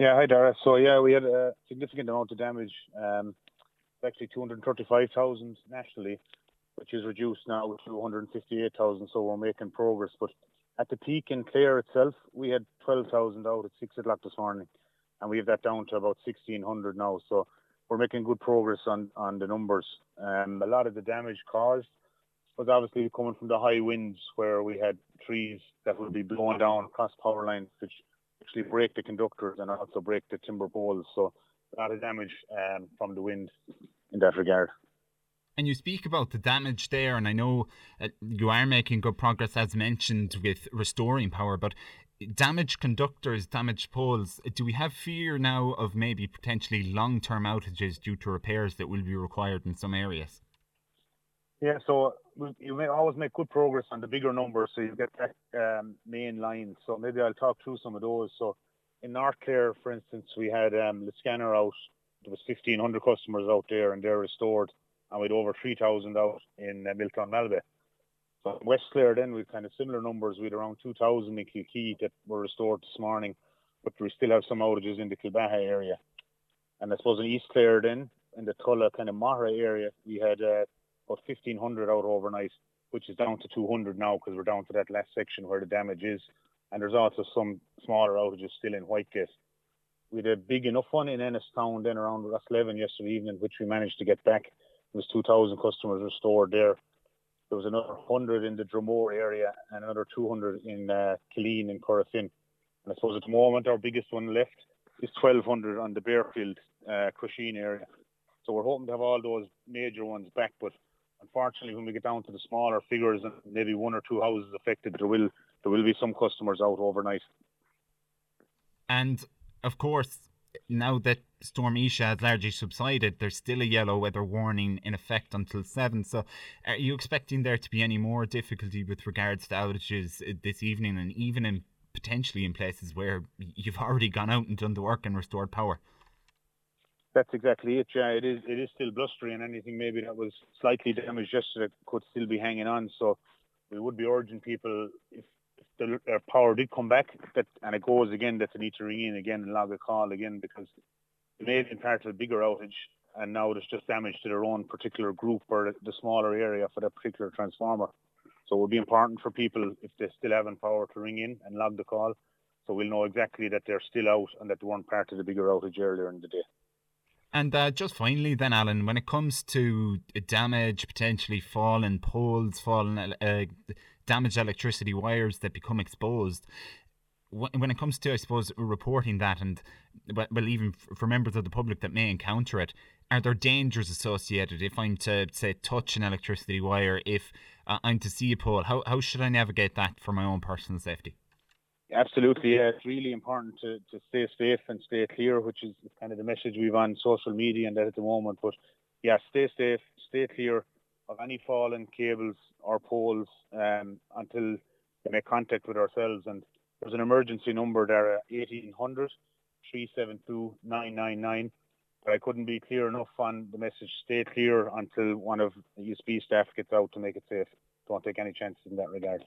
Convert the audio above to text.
Yeah, hi Dara. So yeah, we had a significant amount of damage. Um, actually 235,000 nationally, which is reduced now to 158,000. So we're making progress. But at the peak in Clare itself, we had 12,000 out at six o'clock this morning, and we have that down to about 1,600 now. So we're making good progress on on the numbers. Um, a lot of the damage caused was obviously coming from the high winds where we had trees that would be blown down across power lines, which actually break the conductors and also break the timber poles. So a lot of damage um, from the wind in that regard. And you speak about the damage there, and I know uh, you are making good progress, as mentioned, with restoring power. But damaged conductors, damaged poles, do we have fear now of maybe potentially long term outages due to repairs that will be required in some areas? Yeah, so you may always make good progress on the bigger numbers, so you get that um, main line. So maybe I'll talk through some of those. So in North Clare, for instance, we had um, Liscannor out. There was 1,500 customers out there, and they're restored, and we had over 3,000 out in uh, Miltown Malbay. So West Clare, then we kind of similar numbers. We had around 2,000 in Kilkee that were restored this morning, but we still have some outages in the Kilbaha area. And I suppose in East Clare, then in the Tulla kind of Maghera area, we had uh, about 1,500 out overnight, which is down to 200 now because we're down to that last section where the damage is. And there's also some smaller outages still in Whitegate. We had a big enough one in Ennistown then around Roslevan yesterday evening, which we managed to get back. There was 2,000 customers restored there. There was another 100 in the Dromore area and another 200 in uh, Killeen and Corofin. And I suppose at the moment our biggest one left is 1,200 on the Barefield, uh, area. So we're hoping to have all those major ones back, but unfortunately, when we get down to the smaller figures and maybe one or two houses affected, there will there will be some customers out overnight. And of course, now that Storm Isha has largely subsided, there's still a yellow weather warning in effect until 7. So, are you expecting there to be any more difficulty with regards to outages uh, this evening and even in potentially in places where you've already gone out and done the work and restored power? That's exactly it. Yeah, it is. It is still blustery, and anything maybe that was slightly damaged yesterday could still be hanging on. So we would be urging people if, if the, their power did come back, that and it goes again, that they need to ring in again and log a call again because it may have been part of a bigger outage, and now there's just damage to their own particular group or the smaller area for that particular transformer. So it would be important for people if they still haven't power to ring in and log the call, so we'll know exactly that they're still out and that they weren't part of the bigger outage earlier in the day. And uh, just finally, then, Alan, when it comes to damage, potentially fallen poles, fallen uh, damaged electricity wires that become exposed, when it comes to, I suppose, reporting that, and well, even for members of the public that may encounter it, are there dangers associated if I'm to say touch an electricity wire, if uh, I'm to see a pole? How how should I navigate that for my own personal safety? Absolutely, yeah. It's really important to, to stay safe and stay clear, which is kind of the message we've on social media and that at the moment. But yeah, stay safe, stay clear of any fallen cables or poles um, until they make contact with ourselves. And there's an emergency number there, 1800 372 999. But I couldn't be clear enough on the message. Stay clear until one of the ESB staff gets out to make it safe. Don't take any chances in that regard.